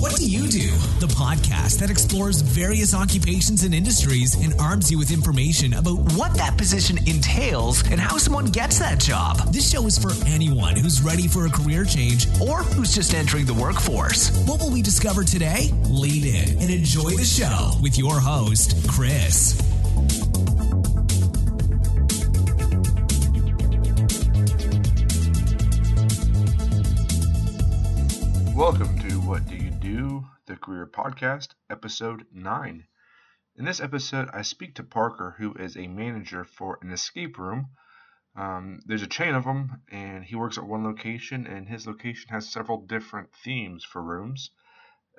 What Do You Do? The podcast that explores various occupations and industries and arms you with information about what that position entails and how someone gets that job. This show is for anyone who's ready for a career change or who's just entering the workforce. What will we discover today? Lean in and enjoy the show with your host, Chris. Welcome Career Podcast, Episode 9. In this episode, I speak to Parker, who is a manager for an escape room. Um, there's a chain of them, and he works at one location, and his location has several different themes for rooms.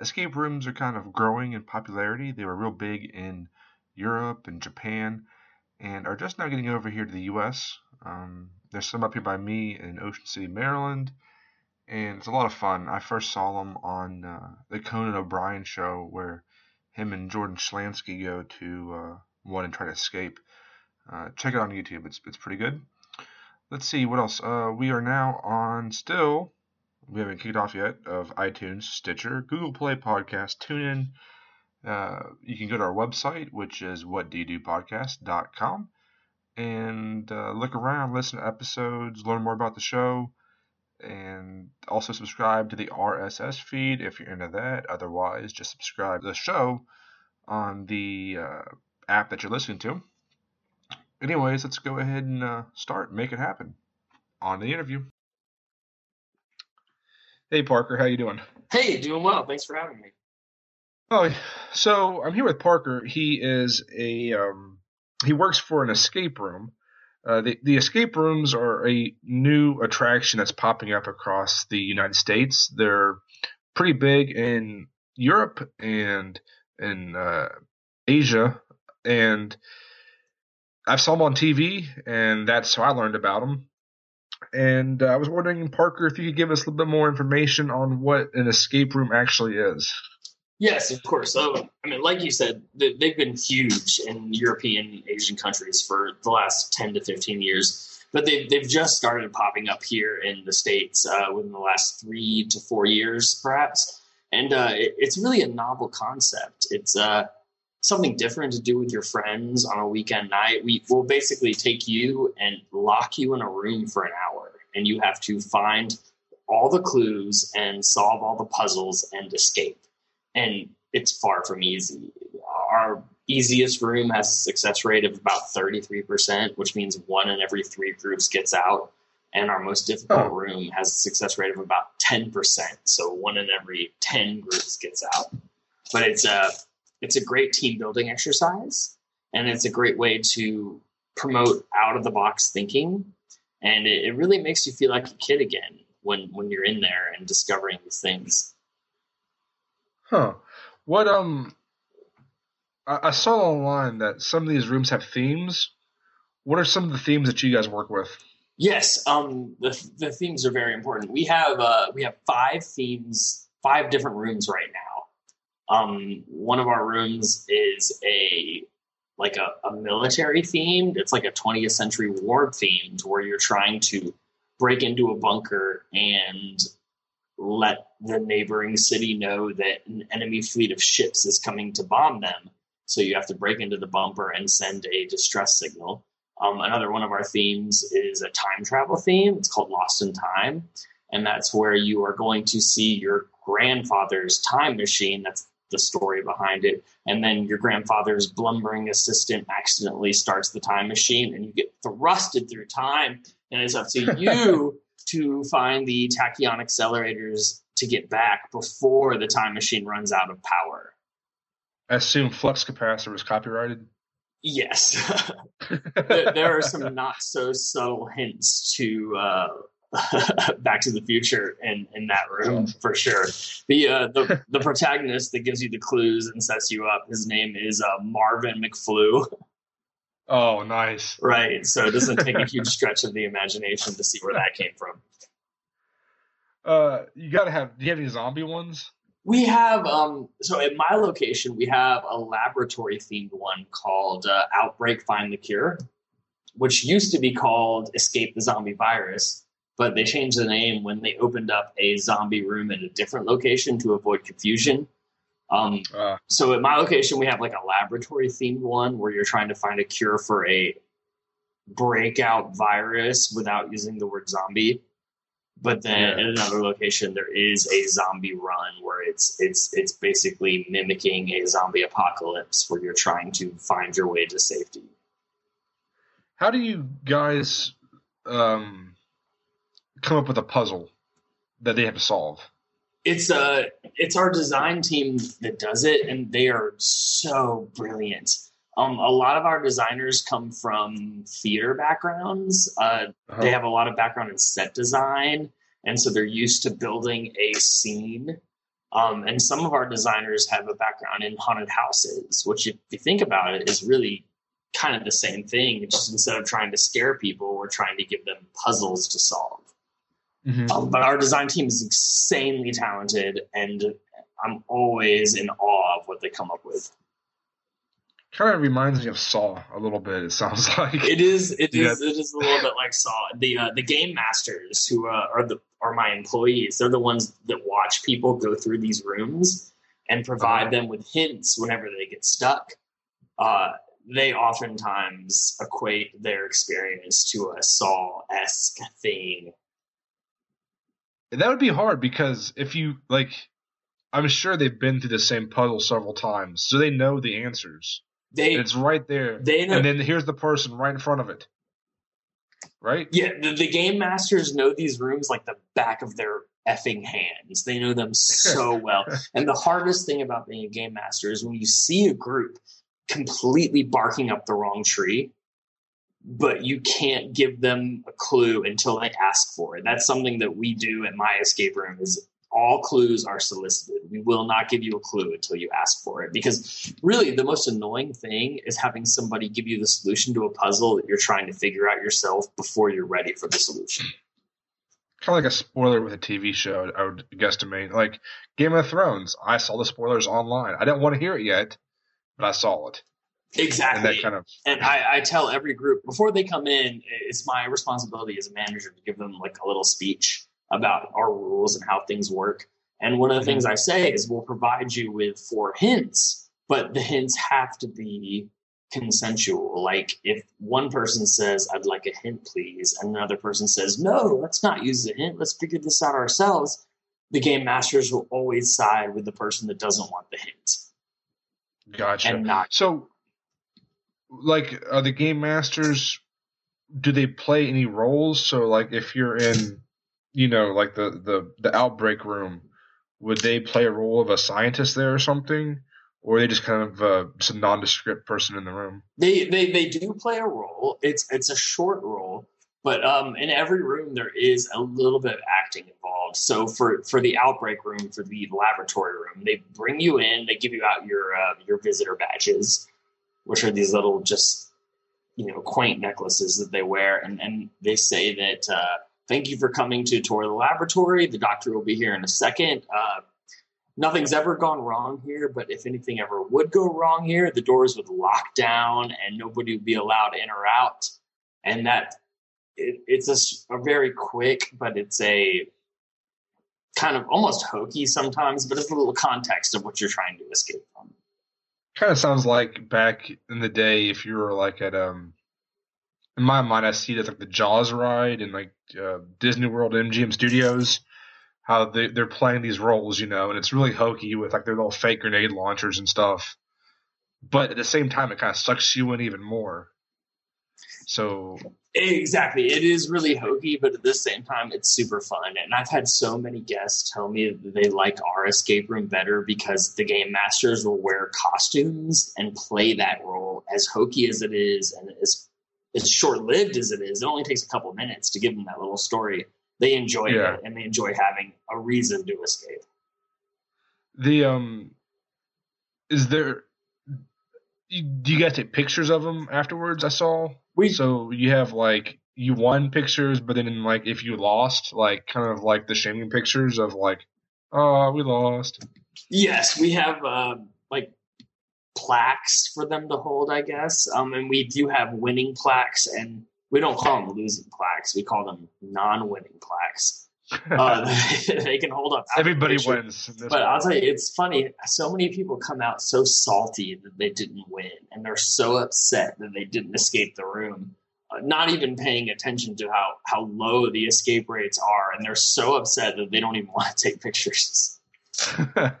Escape rooms are kind of growing in popularity. They were real big in Europe and Japan, and are just now getting over here to the US. Um, there's some up here by me in Ocean City, Maryland and it's a lot of fun. I first saw them on uh, the Conan O'Brien show, where him and Jordan Schlansky go to uh, one and try to escape. Uh, check it on YouTube; it's it's pretty good. Let's see what else. Uh, we are now on still. We haven't kicked off yet of iTunes, Stitcher, Google Play Podcast, TuneIn. Uh, you can go to our website, which is whatdoyoudopodcast.com, and uh, look around, listen to episodes, learn more about the show and also subscribe to the RSS feed if you're into that. Otherwise, just subscribe to the show on the uh, app that you're listening to. Anyways, let's go ahead and uh, start. Make it happen. On the interview. Hey Parker, how you doing? Hey, doing well. Thanks for having me. Oh, so I'm here with Parker. He is a um, he works for an escape room uh, the, the escape rooms are a new attraction that's popping up across the United States. They're pretty big in Europe and in uh, Asia, and I saw them on TV, and that's how I learned about them. And uh, I was wondering, Parker, if you could give us a little bit more information on what an escape room actually is. Yes, of course. So, I mean, like you said, they've been huge in European, Asian countries for the last 10 to 15 years. But they've, they've just started popping up here in the States uh, within the last three to four years, perhaps. And uh, it, it's really a novel concept. It's uh, something different to do with your friends on a weekend night. We will basically take you and lock you in a room for an hour, and you have to find all the clues and solve all the puzzles and escape and it's far from easy. Our easiest room has a success rate of about 33%, which means one in every three groups gets out. And our most difficult oh. room has a success rate of about 10%. So one in every 10 groups gets out. But it's a, it's a great team building exercise. And it's a great way to promote out of the box thinking. And it, it really makes you feel like a kid again when, when you're in there and discovering these things. Huh. What um I, I saw online that some of these rooms have themes. What are some of the themes that you guys work with? Yes, um, the the themes are very important. We have uh, we have five themes, five different rooms right now. Um, one of our rooms is a like a, a military themed. It's like a 20th century war themed, where you're trying to break into a bunker and let the neighboring city know that an enemy fleet of ships is coming to bomb them. So you have to break into the bumper and send a distress signal. Um, another one of our themes is a time travel theme. It's called Lost in Time. And that's where you are going to see your grandfather's time machine. That's the story behind it. And then your grandfather's blumbering assistant accidentally starts the time machine and you get thrusted through time. And it's up to you to find the tachyon accelerators to get back before the time machine runs out of power. I assume flux capacitor was copyrighted. Yes, there, are some not so subtle hints to uh, Back to the Future in, in that room for sure. The, uh, the the protagonist that gives you the clues and sets you up. His name is uh, Marvin McFlew. Oh, nice. Right. So it doesn't take a huge stretch of the imagination to see where that came from. Uh, you gotta have. Do you have any zombie ones? We have. Um, so at my location, we have a laboratory themed one called uh, Outbreak Find the Cure, which used to be called Escape the Zombie Virus. but they changed the name when they opened up a zombie room at a different location to avoid confusion. Um, Uh, so at my location, we have like a laboratory themed one where you're trying to find a cure for a breakout virus without using the word zombie. But then Yeah. at another location, there is a zombie run where it's it's it's basically mimicking a zombie apocalypse where you're trying to find your way to safety. how do you guys um, come up with a puzzle that they have to solve? It's uh it's our design team that does it and they are so brilliant. Um a lot of our designers come from theater backgrounds. Uh Uh-huh. they have a lot of background in set design and so they're used to building a scene. Um and some of our designers have a background in haunted houses which if you think about it is really kind of the same thing. It's just instead of trying to scare people we're trying to give them puzzles to solve Mhm. um, but our design team is insanely talented, and I'm always in awe of what they come up with. Kind of reminds me of Saw a little bit. It sounds like It is, it Yeah. is, it is a little bit like Saw. The uh, the game masters who uh, are the are my employees. They're the ones that watch people go through these rooms and provide Uh-huh. them with hints whenever they get stuck. Uh, they oftentimes equate their experience to a Saw esque thing that would be hard because if you like, I'm sure they've been through the same puzzle several times, so they know the answers. They And it's right there. they know and then here's the person right in front of it. Right? Yeah, the, the game masters know these rooms like the back of their effing hands. They know them so well. And the hardest thing about being a game master is when you see a group completely barking up the wrong tree, but you can't give them a clue until they ask for it. That's something that we do at my escape room is all clues are solicited. We will not give you a clue until you ask for it because really the most annoying thing is having somebody give you the solution to a puzzle that you're trying to figure out yourself before you're ready for the solution. Kind of like a spoiler with a TV show, I would guesstimate. Like Game of Thrones, I saw the spoilers online. I didn't want to hear it yet, but I saw it. And Exactly. that kind of and I, I tell every group before they come in, it's my responsibility as a manager to give them like a little speech about our rules and how things work. And one of the mm-hmm. things I say is we'll provide you with four hints, but the hints have to be consensual. Like if one person says, I'd like a hint, please, and another person says, No, let's not use the hint, let's figure this out ourselves. The game masters will always side with the person that doesn't want the hint gotcha. and not So, like, are the game masters? Do they play any roles? So, like, if you're in, you know, like the the the outbreak room, would they play a role of a scientist there or something, or they just kind of uh, a nondescript person in the room? They, they they do play a role. It's it's a short role, but um, in every room there is a little bit of acting involved. So for for the outbreak room, for the laboratory room, they bring you in. They give you out your uh, your visitor badges, which are these little just you know quaint necklaces that they wear, and and they say that uh, thank you for coming to tour the laboratory. The doctor will be here in a second. Uh, nothing's ever gone wrong here, but if anything ever would go wrong here, the doors would lock down and nobody would be allowed in or out. And that it, it's a very quick, but it's a kind of almost hokey sometimes, but it's a little context of what you're trying to escape from. Kind of sounds like back in the day, if you were like at um, in my mind, I see it as like the Jaws ride in like uh, Disney World MGM Studios. How they they're playing these roles, you know, and it's really hokey with like their little fake grenade launchers and stuff. But at the same time, it kind of sucks you in even more. So Exactly. It is really hokey, but at the same time, it's super fun. And I've had so many guests tell me that they like our escape room better because the game masters will wear costumes and play that role as hokey as it is and as, as short lived as it is. It only takes a couple minutes to give them that little story. They enjoy Yeah. it and they enjoy having a reason to escape. the um, is there? Do you guys take pictures of them afterwards? I saw. We So you have like you won pictures, but then like if you lost, like kind of like the shaming pictures of like, oh, we lost. Yes, we have uh, like plaques for them to hold, I guess. Um, and we do have winning plaques and we don't call them losing plaques. We call them non-winning plaques. Uh, they can hold up. Everybody wins. But I'll tell you, it's funny. So many people come out so salty that they didn't win, and they're so upset that they didn't escape the room. Uh, not even paying attention to how how low the escape rates are, and they're so upset that they don't even want to take pictures. and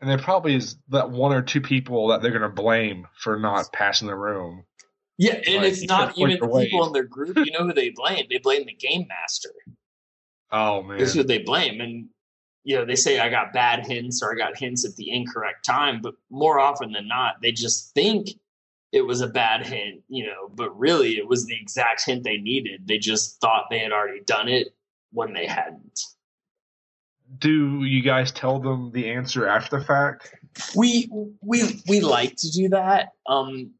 there probably is that one or two people that they're going to blame for not passing the room. Yeah, and like, it's not even the people in their group. You know who they blame? They blame the game master. Oh man, this is who they blame, and you know they say I got bad hints or I got hints at the incorrect time, but more often than not, they just think it was a bad hint, you know, but really it was the exact hint they needed. They just thought they had already done it when they hadn't. Do you guys tell them the answer after the fact? We we we like to do that. Um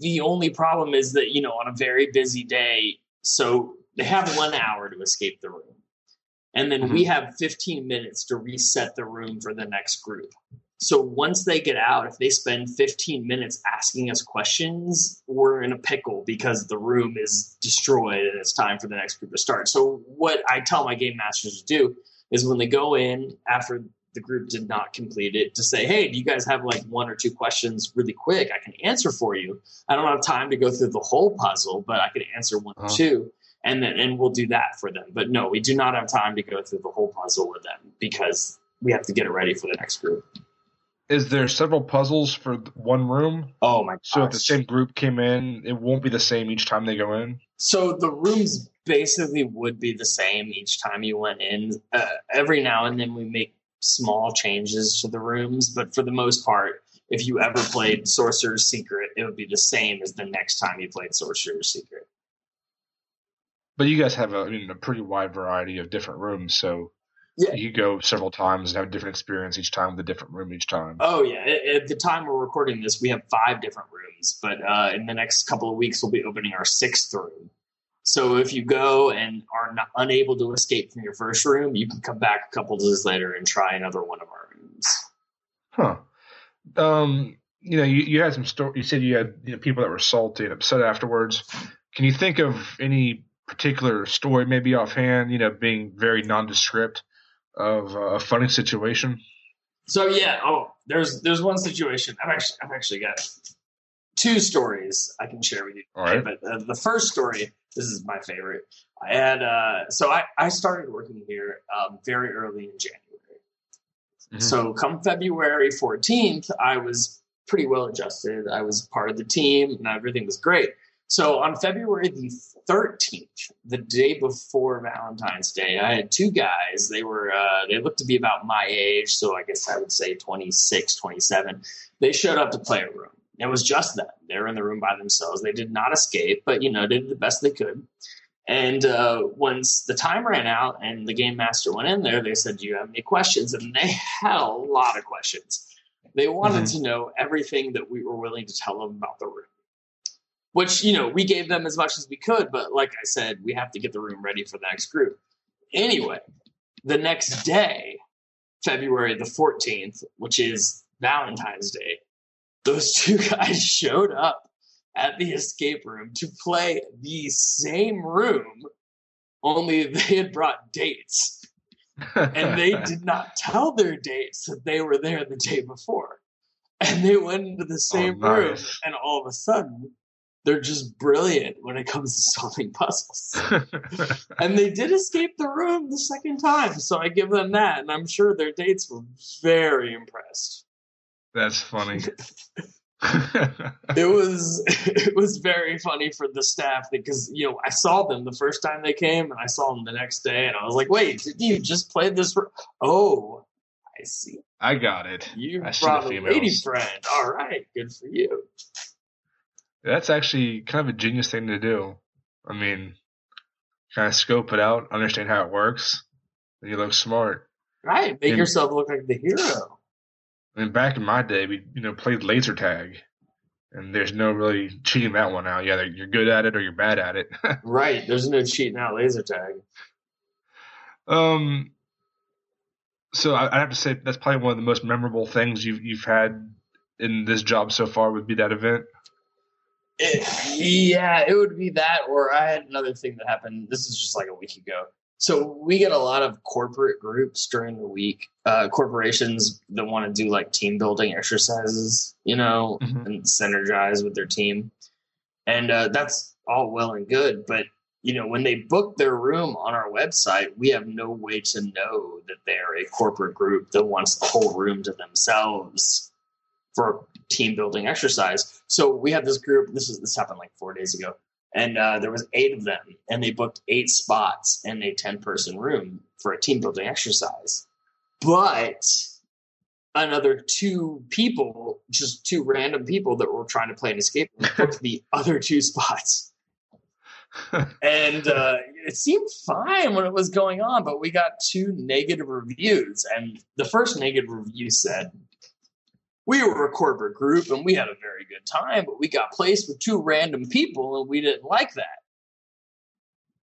the only problem is that, you know, on a very busy day, so they have one hour to escape the room. And then mm-hmm. we have 15 minutes to reset the room for the next group. So once they get out, if they spend 15 minutes asking us questions, we're in a pickle because the room is destroyed and it's time for the next group to start. So what I tell my game masters to do is when they go in after the group did not complete it to say, hey, do you guys have like one or two questions really quick? I can answer for you. I don't have time to go through the whole puzzle, but I can answer one uh-huh. or two. And then and we'll do that for them. But no, we do not have time to go through the whole puzzle with them because we have to get it ready for the next group is there several puzzles for one room? Oh my! Gosh. So if the same group came in, it won't be the same each time they go in. So the rooms basically would be the same each time you went in. Uh, every now and then we make small changes to the rooms, but for the most part, if you ever played Sorcerer's Secret, it would be the same as the next time you played Sorcerer's Secret. But you guys have a, I mean, a pretty wide variety of different rooms, so yeah. You go several times and have a different experience each time with a different room each time. Oh yeah. At, the time we're recording this, we have five different rooms, but uh, in the next couple of weeks, we'll be opening our sixth room. So if you go and are not, unable to escape from your first room, you can come back a couple days later and try another one of our rooms. Huh. Um, you know, you, you had some story. You said you had you know, people that were salty and upset afterwards. Can you think of any particular story, maybe offhand? You know, being very nondescript of a funny situation? So yeah, oh, there's there's one situation. I've actually I've actually got two stories I can share with you. All right. But uh, the first story, this is my favorite. I had uh, so I I started working here um, very early in January. Mm-hmm. So come February 14th, I was pretty well adjusted. I was part of the team, and everything was great. So on February the 13th, the day before Valentine's Day, I had two guys. They were, uh, they looked to be about my age. So I guess I would say 26, 27. They showed up to play a room. It was just them. They were in the room by themselves. They did not escape, but, you know, did the best they could. And uh, once the time ran out and the game master went in there, they said, Do you have any questions? And they had a lot of questions. They wanted mm-hmm. to know everything that we were willing to tell them about the room which you know we gave them as much as we could but like i said we have to get the room ready for the next group. Anyway the next day february the 14th which is valentine's day those two guys showed up at the escape room to play the same room only they had brought dates. And they did not tell their dates that they were there the day before. And they went into the oh, same oh, nice. room and all of a sudden they're just brilliant when it comes to solving puzzles. and they did escape the room the second time, so I give them that, and I'm sure their dates were very impressed. That's funny. it was it was very funny for the staff because you know I saw them the first time they came and I saw them the next day and I was like, wait, did you just play this? For- oh, I see. I got it. You I brought a lady friend. All right, good for you. That's actually kind of a genius thing to do. I mean, kind of scope it out, understand how it works, and you look smart. Right, make and, yourself look like the hero. I mean, back in my day, we you know played laser tag, and there's no really cheating that one out. Either you're good at it or you're bad at it. right, there's no cheating out laser tag. Um, so I, I have to say that's probably one of the most memorable things you've you've had in this job so far would be that event. It, Yeah, it would be that, or I had another thing that happened. This is just like a week ago. So we get a lot of corporate groups during the week, uh, corporations that want to do like team building exercises, you know, mm-hmm. and synergize with their team, and uh, that's all well and good. But you know, when they book their room on our website, we have no way to know that they're a corporate group that wants the whole room to themselves for team building exercise. So we have this group. This is this happened like four days ago, and uh, there was eight of them, and they booked eight spots in a ten person room for a team building exercise. But another two people, just two random people that were trying to play an escape, room, booked the other two spots. and uh, it seemed fine when it was going on, but we got two negative reviews. And the first negative review said, We were a corporate group and we had a very good time, but we got placed with two random people and we didn't like that.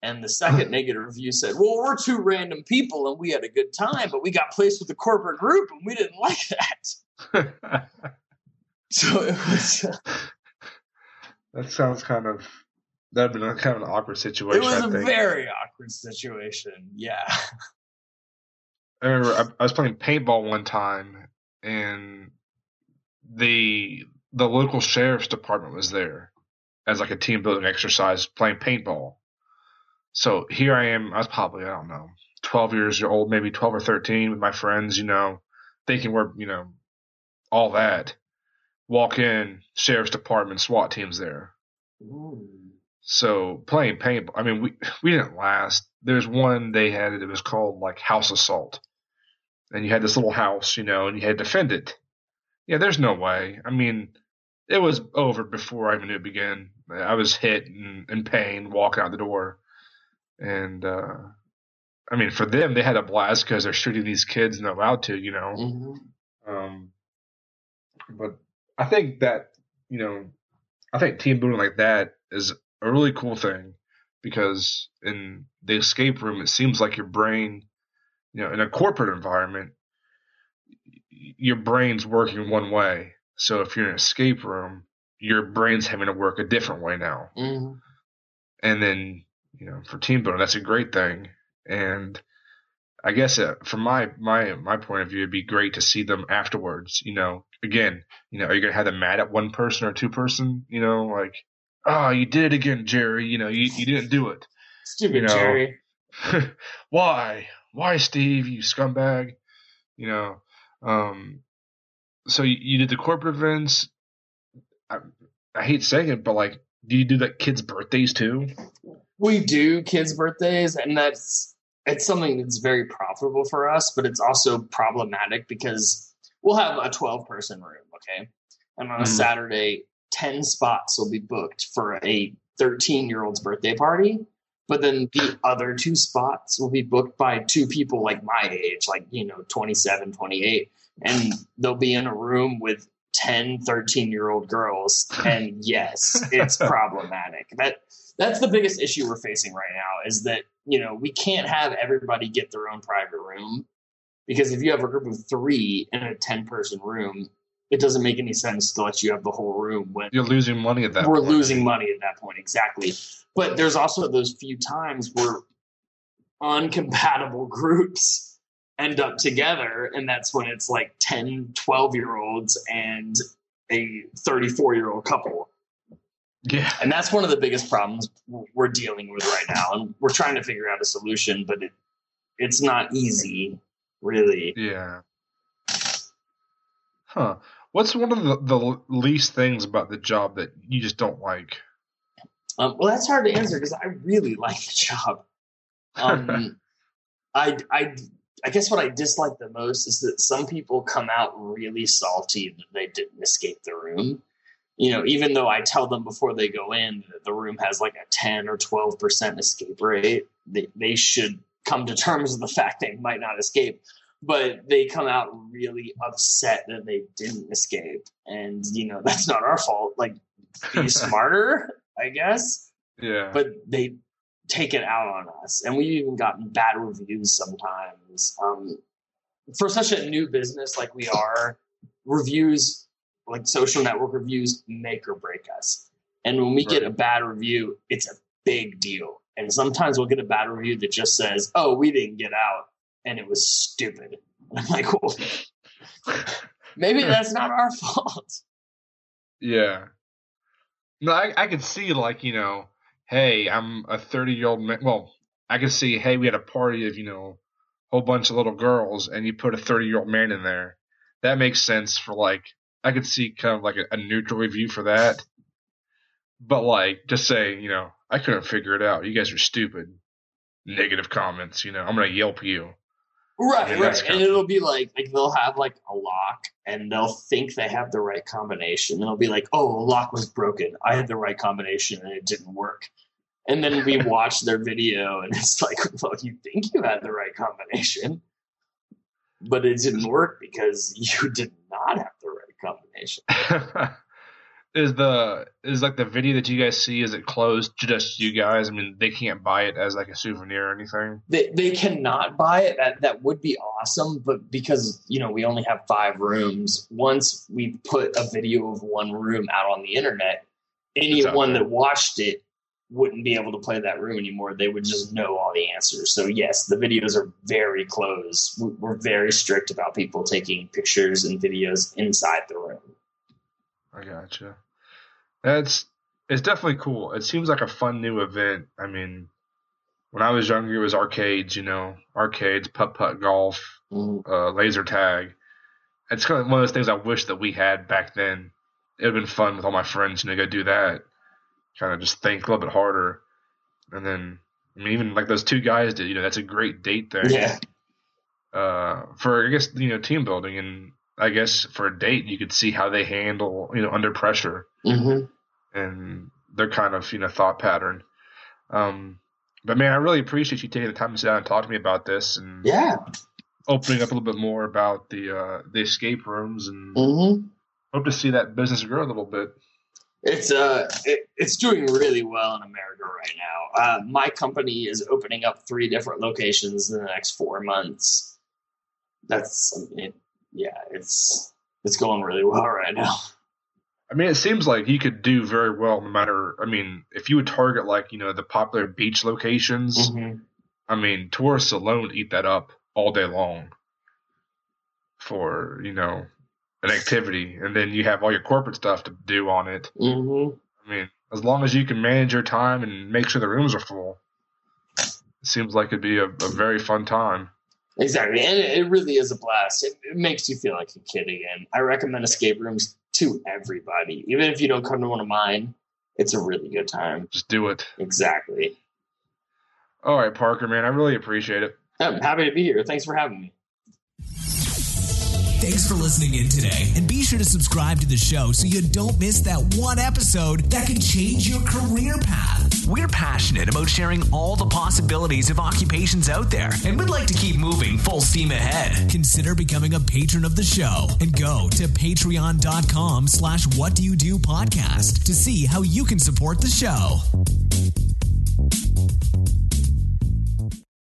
And the second negative review said, Well, we're two random people and we had a good time, but we got placed with a corporate group and we didn't like that. so it was. Uh, that sounds kind of That'd been a kind of an awkward situation. It was a very awkward situation. Yeah. I remember I, I was playing paintball one time, and the the local sheriff's department was there as like a team building exercise playing paintball. So here I am. I was probably I don't know, twelve years old, maybe twelve or thirteen, with my friends. You know, thinking we're you know all that. Walk in, sheriff's department, SWAT teams there. Ooh. So playing paintball, I mean, we we didn't last. There's one they had it was called like House Assault, and you had this little house, you know, and you had to defend it. Yeah, there's no way. I mean, it was over before I even knew it began. I was hit and in pain walking out the door, and uh, I mean, for them, they had a blast because they're shooting these kids and they're allowed to, you know. Mm-hmm. Um, but I think that you know, I think team building like that is a really cool thing because in the escape room, it seems like your brain, you know, in a corporate environment, your brain's working one way. So if you're in an escape room, your brain's having to work a different way now. Mm-hmm. And then, you know, for team building, that's a great thing. And I guess uh, from my my my point of view, it'd be great to see them afterwards. You know, again, you know, are you gonna have them mad at one person or two person? You know, like oh, you did it again, Jerry. You know, you, you didn't do it. Stupid you know, Jerry. why? Why, Steve, you scumbag? You know, um, so you, you did the corporate events. I, I hate saying it, but like, do you do that kids' birthdays too? We do kids' birthdays, and that's it's something that's very profitable for us, but it's also problematic because we'll have a 12 person room, okay? And on a mm. Saturday, 10 spots will be booked for a 13 year old's birthday party but then the other two spots will be booked by two people like my age like you know 27 28 and they'll be in a room with 10 13 year old girls. And yes it's problematic. That that's the biggest issue we're facing right now is that you know we can't have everybody get their own private room. Because if you have a group of three in a 10 person room it doesn't make any sense to let you have the whole room when you're losing money at that point. we're point. losing money at that point exactly. But there's also those few times where uncompatible groups end up together and that's when it's like 10 12 year olds and a 34 year old couple. Yeah. And that's one of the biggest problems we're dealing with right now and we're trying to figure out a solution but it, it's not easy really. Yeah. Huh What's one of the, the least things about the job that you just don't like? Um, well, that's hard to answer because I really like the job. Um, I, I, I guess what I dislike the most is that some people come out really salty that they didn't escape the room. You know, even though I tell them before they go in that the room has like a 10 or 12% escape rate, they, they should come to terms with the fact they might not escape but they come out really upset that they didn't escape. And, you know, that's not our fault. Like, be smarter, I guess. Yeah. But they take it out on us. And we've even gotten bad reviews sometimes. Um, for such a new business like we are, reviews, like social network reviews, make or break us. And when we get a bad review, it's a big deal. And sometimes we'll get a bad review that just says, "Oh, we didn't get out, and it was stupid." And I'm like, well, maybe that's not our fault. Yeah. No, I, I could see like you know, hey, I'm a 30 year old man. Well, I could see, hey, we had a party of you know, a whole bunch of little girls, and you put a 30 year old man in there. That makes sense for like, I could see kind of like a, a neutral review for that. But like, just say, you know, I couldn't figure it out. You guys are stupid. Negative comments, you know, I'm gonna Yelp you. Right, that's right. And it'll be like like they'll have like a lock and they'll think they have the right combination. And it'll be like, oh, the lock was broken. I had the right combination and it didn't work. And then we watch their video and it's like, well, you think you had the right combination, but it didn't work because you did not have the right combination. Is the is like the video that you guys see is it closed to just you guys? I mean, they can't buy it as like a souvenir or anything. They, they cannot buy it. That that would be awesome, but because you know we only have five rooms. Once we put a video of one room out on the internet, anyone that watched it wouldn't be able to play that room anymore. They would just know all the answers. So yes, the videos are very closed. We're very strict about people taking pictures and videos inside the room. I gotcha. That's it's definitely cool. It seems like a fun new event. I mean, when I was younger, it was arcades. You know, arcades, putt putt golf, Mhm. uh, laser tag. It's kind of one of those things I wish that we had back then. It would have been fun with all my friends, you know, go do that. Kind of just think a little bit harder, and then I mean, even like those two guys did. You know, that's a great date thing. Yeah, Uh, for I guess you know team building, and I guess for a date, you could see how they handle you know under pressure hmm and their kind of you know thought pattern. Um, but man, I really appreciate you taking the time to sit down and talk to me about this and yeah. opening up a little bit more about the uh, the escape rooms and hmm hope to see that business grow a little bit. It's uh, it, it's doing really well in America right now. Uh, my company is opening up three different locations in the next four months. That's it, yeah, it's it's going really well right now. I mean, it seems like you could do very well no matter. I mean, if you would target like you know the popular beach locations, I mean, tourists alone eat that up all day long for you know an activity, and then you have all your corporate stuff to do on it. hmm I mean, as long as you can manage your time and make sure the rooms are full, it seems like it'd be a, a very fun time. Exactly, and it, it really is a blast. It, it makes you feel like a kid again. I recommend escape rooms to everybody, even if you don't come to one of mine. It's a really good time. Just do it. Exactly. All right, Parker, man, I really appreciate it. I'm happy to be here. Thanks for having me. Thanks for listening in today, and be sure to subscribe to the show so you don't miss that one episode that can change your career path. We're passionate about sharing all the possibilities of occupations out there, and we'd like to keep moving full steam ahead. Consider becoming a patron of the show and go to patreon.com slash what do you do podcast to see how you can support the show.